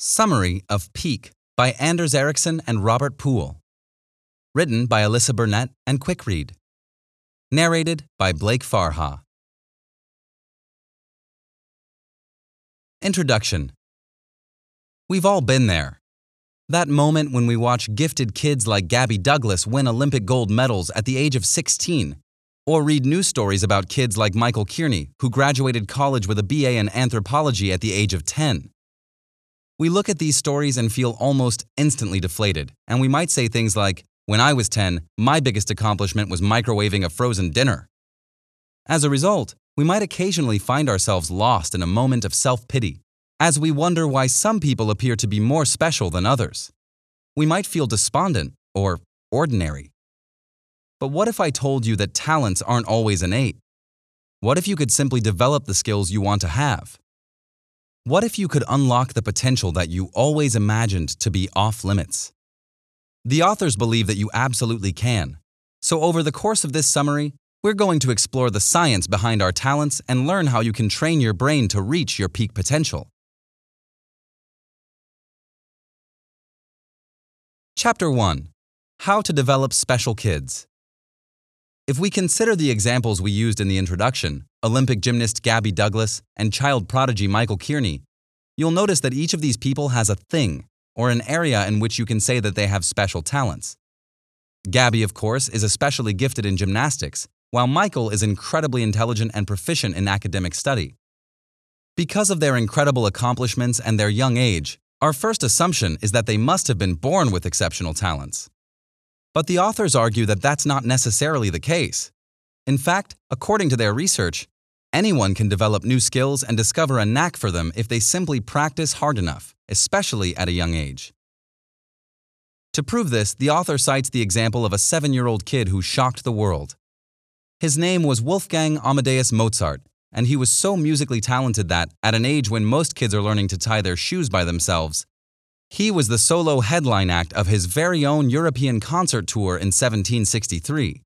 Summary of Peak by Anders Ericsson and Robert Pool. Written by Alyssa Burnett and Quickread. Narrated by Blake Farha. Introduction We've all been there. That moment when we watch gifted kids like Gabby Douglas win Olympic gold medals at the age of 16, or read news stories about kids like Michael Kearney, who graduated college with a BA in anthropology at the age of 10. We look at these stories and feel almost instantly deflated, and we might say things like, When I was 10, my biggest accomplishment was microwaving a frozen dinner. As a result, we might occasionally find ourselves lost in a moment of self pity, as we wonder why some people appear to be more special than others. We might feel despondent or ordinary. But what if I told you that talents aren't always innate? What if you could simply develop the skills you want to have? What if you could unlock the potential that you always imagined to be off limits? The authors believe that you absolutely can. So, over the course of this summary, we're going to explore the science behind our talents and learn how you can train your brain to reach your peak potential. Chapter 1 How to Develop Special Kids. If we consider the examples we used in the introduction, Olympic gymnast Gabby Douglas, and child prodigy Michael Kearney, you'll notice that each of these people has a thing, or an area in which you can say that they have special talents. Gabby, of course, is especially gifted in gymnastics, while Michael is incredibly intelligent and proficient in academic study. Because of their incredible accomplishments and their young age, our first assumption is that they must have been born with exceptional talents. But the authors argue that that's not necessarily the case. In fact, according to their research, anyone can develop new skills and discover a knack for them if they simply practice hard enough, especially at a young age. To prove this, the author cites the example of a seven year old kid who shocked the world. His name was Wolfgang Amadeus Mozart, and he was so musically talented that, at an age when most kids are learning to tie their shoes by themselves, he was the solo headline act of his very own European concert tour in 1763.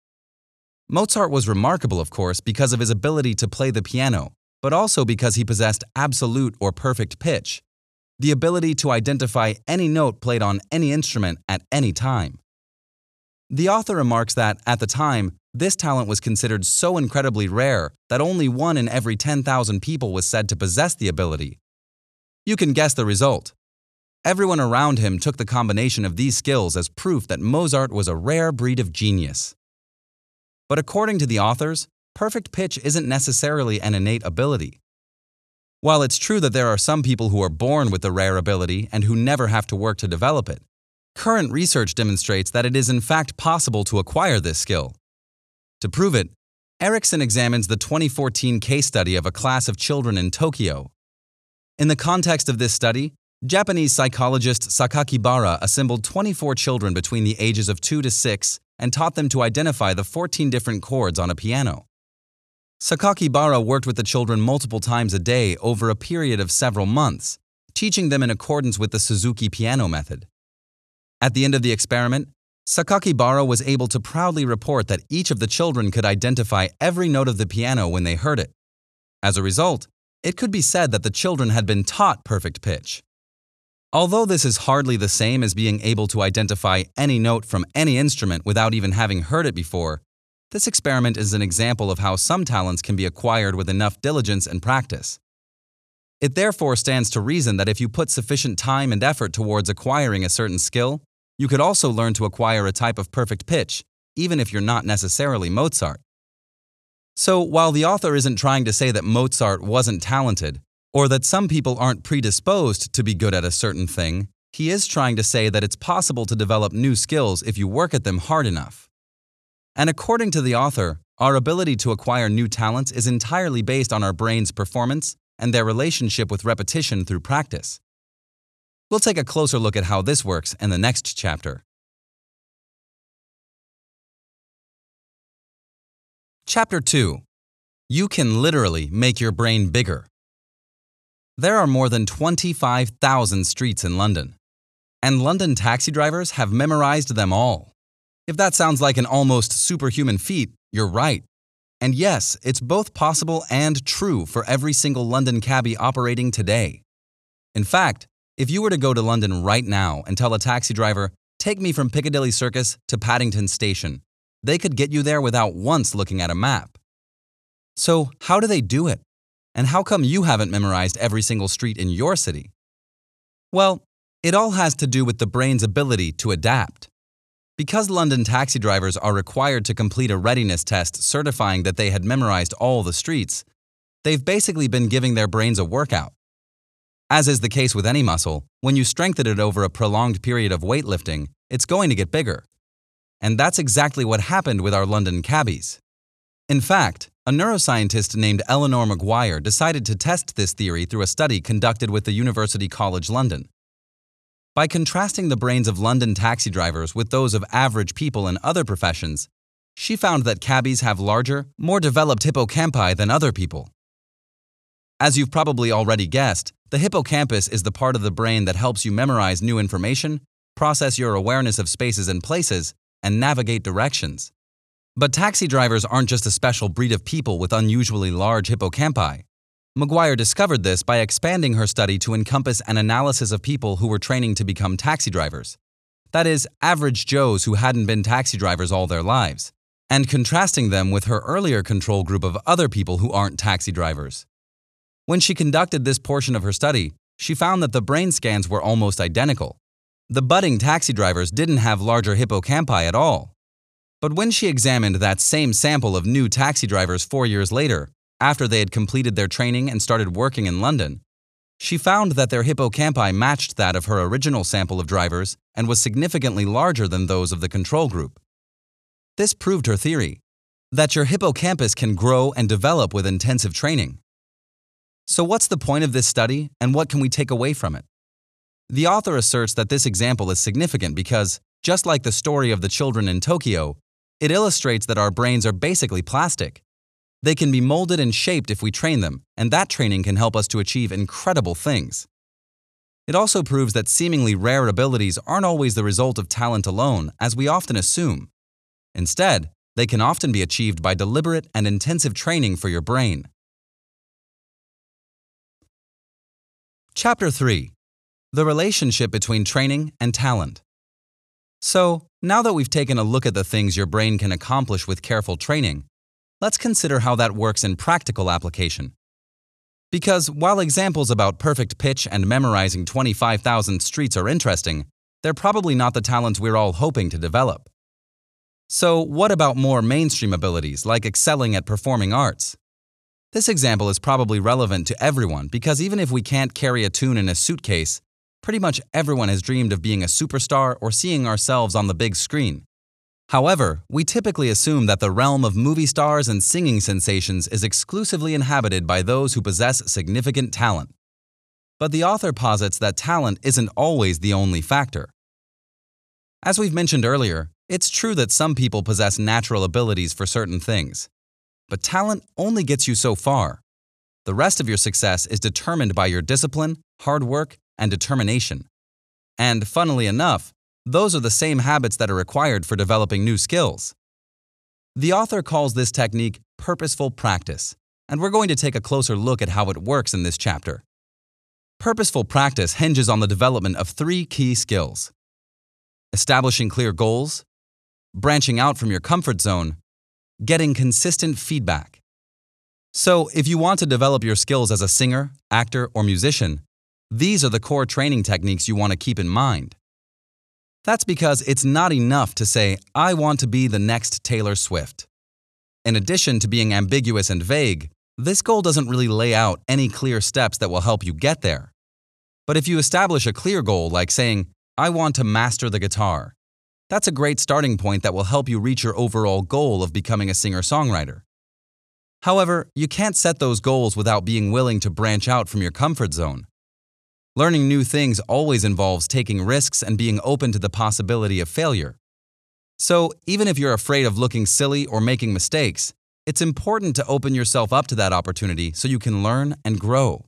Mozart was remarkable, of course, because of his ability to play the piano, but also because he possessed absolute or perfect pitch, the ability to identify any note played on any instrument at any time. The author remarks that, at the time, this talent was considered so incredibly rare that only one in every 10,000 people was said to possess the ability. You can guess the result. Everyone around him took the combination of these skills as proof that Mozart was a rare breed of genius. But according to the authors, perfect pitch isn't necessarily an innate ability. While it's true that there are some people who are born with the rare ability and who never have to work to develop it, current research demonstrates that it is in fact possible to acquire this skill. To prove it, Ericsson examines the 2014 case study of a class of children in Tokyo. In the context of this study, Japanese psychologist Sakakibara assembled 24 children between the ages of 2 to 6 and taught them to identify the 14 different chords on a piano. Sakakibara worked with the children multiple times a day over a period of several months, teaching them in accordance with the Suzuki piano method. At the end of the experiment, Sakakibara was able to proudly report that each of the children could identify every note of the piano when they heard it. As a result, it could be said that the children had been taught perfect pitch. Although this is hardly the same as being able to identify any note from any instrument without even having heard it before, this experiment is an example of how some talents can be acquired with enough diligence and practice. It therefore stands to reason that if you put sufficient time and effort towards acquiring a certain skill, you could also learn to acquire a type of perfect pitch, even if you're not necessarily Mozart. So, while the author isn't trying to say that Mozart wasn't talented, or that some people aren't predisposed to be good at a certain thing, he is trying to say that it's possible to develop new skills if you work at them hard enough. And according to the author, our ability to acquire new talents is entirely based on our brain's performance and their relationship with repetition through practice. We'll take a closer look at how this works in the next chapter. Chapter 2 You can literally make your brain bigger. There are more than 25,000 streets in London, and London taxi drivers have memorized them all. If that sounds like an almost superhuman feat, you're right. And yes, it's both possible and true for every single London cabbie operating today. In fact, If you were to go to London right now and tell a taxi driver, take me from Piccadilly Circus to Paddington Station, they could get you there without once looking at a map. So, how do they do it? And how come you haven't memorized every single street in your city? Well, it all has to do with the brain's ability to adapt. Because London taxi drivers are required to complete a readiness test certifying that they had memorized all the streets, they've basically been giving their brains a workout. As is the case with any muscle, when you strengthen it over a prolonged period of weightlifting, it's going to get bigger. And that's exactly what happened with our London cabbies. In fact, a neuroscientist named Eleanor Maguire decided to test this theory through a study conducted with the University College London. By contrasting the brains of London taxi drivers with those of average people in other professions, she found that cabbies have larger, more developed hippocampi than other people. As you've probably already guessed, the hippocampus is the part of the brain that helps you memorize new information, process your awareness of spaces and places, and navigate directions. But taxi drivers aren't just a special breed of people with unusually large hippocampi. Maguire discovered this by expanding her study to encompass an analysis of people who were training to become taxi drivers. That is, average Joes who hadn't been taxi drivers all their lives, and contrasting them with her earlier control group of other people who aren't taxi drivers. When she conducted this portion of her study, she found that the brain scans were almost identical. The budding taxi drivers didn't have larger hippocampi at all. But when she examined that same sample of new taxi drivers four years later, after they had completed their training and started working in London, she found that their hippocampi matched that of her original sample of drivers and was significantly larger than those of the control group. This proved her theory that your hippocampus can grow and develop with intensive training. So, what's the point of this study and what can we take away from it? The author asserts that this example is significant because, just like the story of the children in Tokyo, it illustrates that our brains are basically plastic. They can be molded and shaped if we train them, and that training can help us to achieve incredible things. It also proves that seemingly rare abilities aren't always the result of talent alone, as we often assume. Instead, they can often be achieved by deliberate and intensive training for your brain. Chapter 3 The Relationship Between Training and Talent. So, now that we've taken a look at the things your brain can accomplish with careful training, let's consider how that works in practical application. Because while examples about perfect pitch and memorizing 25,000 streets are interesting, they're probably not the talents we're all hoping to develop. So, what about more mainstream abilities like excelling at performing arts? This example is probably relevant to everyone because even if we can't carry a tune in a suitcase, pretty much everyone has dreamed of being a superstar or seeing ourselves on the big screen. However, we typically assume that the realm of movie stars and singing sensations is exclusively inhabited by those who possess significant talent. But the author posits that talent isn't always the only factor. As we've mentioned earlier, it's true that some people possess natural abilities for certain things. But talent only gets you so far. The rest of your success is determined by your discipline, hard work, and determination. And funnily enough, those are the same habits that are required for developing new skills. The author calls this technique purposeful practice, and we're going to take a closer look at how it works in this chapter. Purposeful practice hinges on the development of three key skills establishing clear goals, branching out from your comfort zone, getting consistent feedback. So, if you want to develop your skills as a singer, actor, or musician, these are the core training techniques you want to keep in mind. That's because it's not enough to say, I want to be the next Taylor Swift. In addition to being ambiguous and vague, this goal doesn't really lay out any clear steps that will help you get there. But if you establish a clear goal like saying, I want to master the guitar, that's a great starting point that will help you reach your overall goal of becoming a singer songwriter. However, you can't set those goals without being willing to branch out from your comfort zone. Learning new things always involves taking risks and being open to the possibility of failure. So, even if you're afraid of looking silly or making mistakes, it's important to open yourself up to that opportunity so you can learn and grow.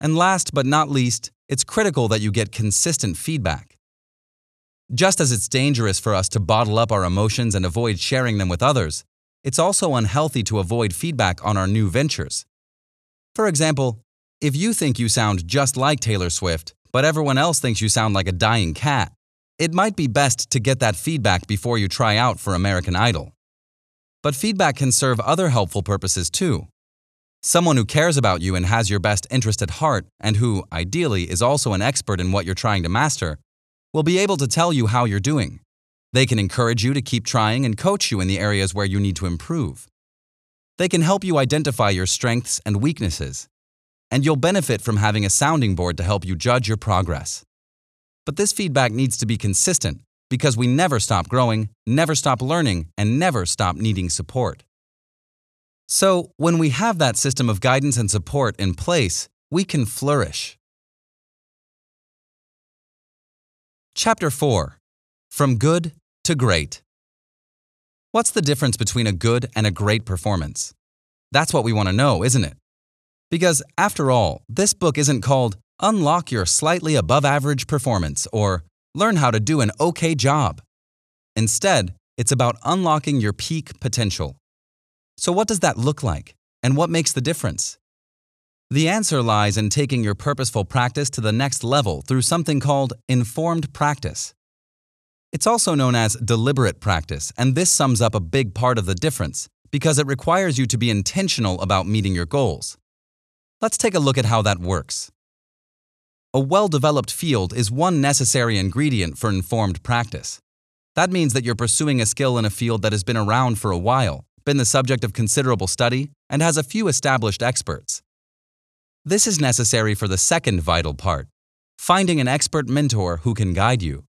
And last but not least, it's critical that you get consistent feedback. Just as it's dangerous for us to bottle up our emotions and avoid sharing them with others, it's also unhealthy to avoid feedback on our new ventures. For example, If you think you sound just like Taylor Swift, but everyone else thinks you sound like a dying cat, it might be best to get that feedback before you try out for American Idol. But feedback can serve other helpful purposes too. Someone who cares about you and has your best interest at heart, and who, ideally, is also an expert in what you're trying to master, will be able to tell you how you're doing. They can encourage you to keep trying and coach you in the areas where you need to improve. They can help you identify your strengths and weaknesses. And you'll benefit from having a sounding board to help you judge your progress. But this feedback needs to be consistent because we never stop growing, never stop learning, and never stop needing support. So, when we have that system of guidance and support in place, we can flourish. Chapter 4 From Good to Great. What's the difference between a good and a great performance? That's what we want to know, isn't it? Because, after all, this book isn't called Unlock Your Slightly Above Average Performance or Learn How to Do an OK Job. Instead, it's about unlocking your peak potential. So, what does that look like? And what makes the difference? The answer lies in taking your purposeful practice to the next level through something called informed practice. It's also known as deliberate practice, and this sums up a big part of the difference because it requires you to be intentional about meeting your goals. Let's take a look at how that works. A well developed field is one necessary ingredient for informed practice. That means that you're pursuing a skill in a field that has been around for a while been the subject of considerable study, and has a few established experts. This is necessary for the second vital part finding an expert mentor who can guide you.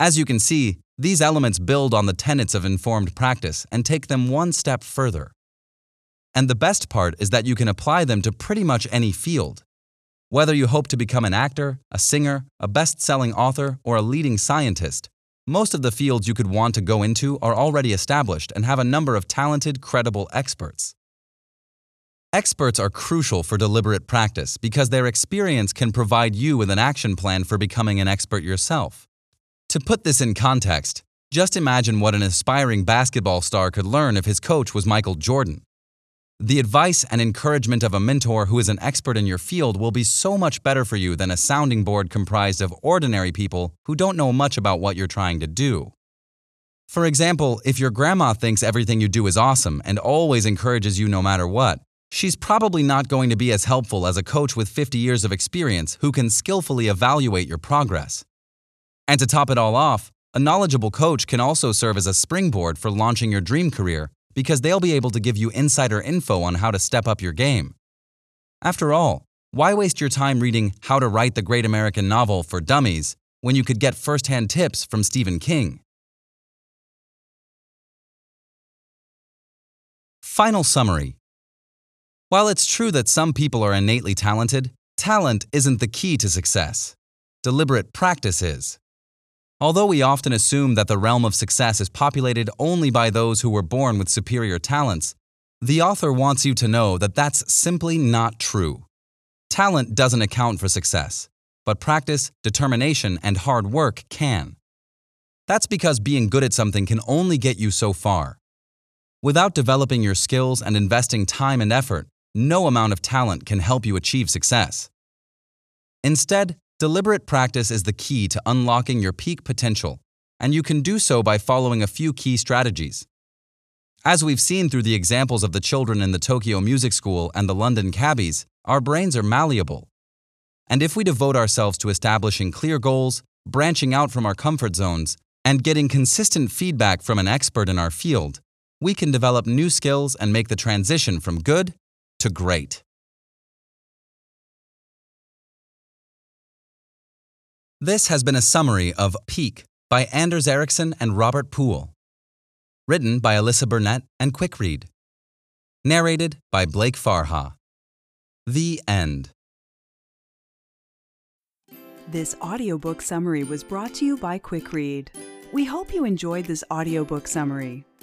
As you can see, these elements build on the tenets of informed practice and take them one step further. And the best part is that you can apply them to pretty much any field. Whether you hope to become an actor, a singer, a best selling author, or a leading scientist, most of the fields you could want to go into are already established and have a number of talented, credible experts. Experts are crucial for deliberate practice because their experience can provide you with an action plan for becoming an expert yourself. To put this in context, just imagine what an aspiring basketball star could learn if his coach was Michael Jordan. The advice and encouragement of a mentor who is an expert in your field will be so much better for you than a sounding board comprised of ordinary people who don't know much about what you're trying to do. For example, if your grandma thinks everything you do is awesome and always encourages you no matter what, she's probably not going to be as helpful as a coach with 50 years of experience who can skillfully evaluate your progress. And to top it all off, a knowledgeable coach can also serve as a springboard for launching your dream career because they'll be able to give you insider info on how to step up your game. After all, why waste your time reading How to Write the Great American Novel for Dummies when you could get first-hand tips from Stephen King? Final summary While it's true that some people are innately talented, talent isn't the key to success. Deliberate practice is. Although we often assume that the realm of success is populated only by those who were born with superior talents, the author wants you to know that that's simply not true. Talent doesn't account for success, but practice, determination, and hard work can. That's because being good at something can only get you so far. Without developing your skills and investing time and effort, no amount of talent can help you achieve success. Instead, Deliberate practice is the key to unlocking your peak potential, and you can do so by following a few key strategies. As we've seen through the examples of the children in the Tokyo Music School and the London cabbies, our brains are malleable. And if we devote ourselves to establishing clear goals, branching out from our comfort zones, and getting consistent feedback from an expert in our field, we can develop new skills and make the transition from good to great. This has been a summary of Peak by Anders Ericsson and Robert Pool. Written by Alyssa Burnett and Quick Read. Narrated by Blake Farha. The End. This audiobook summary was brought to you by Quick Read. We hope you enjoyed this audiobook summary.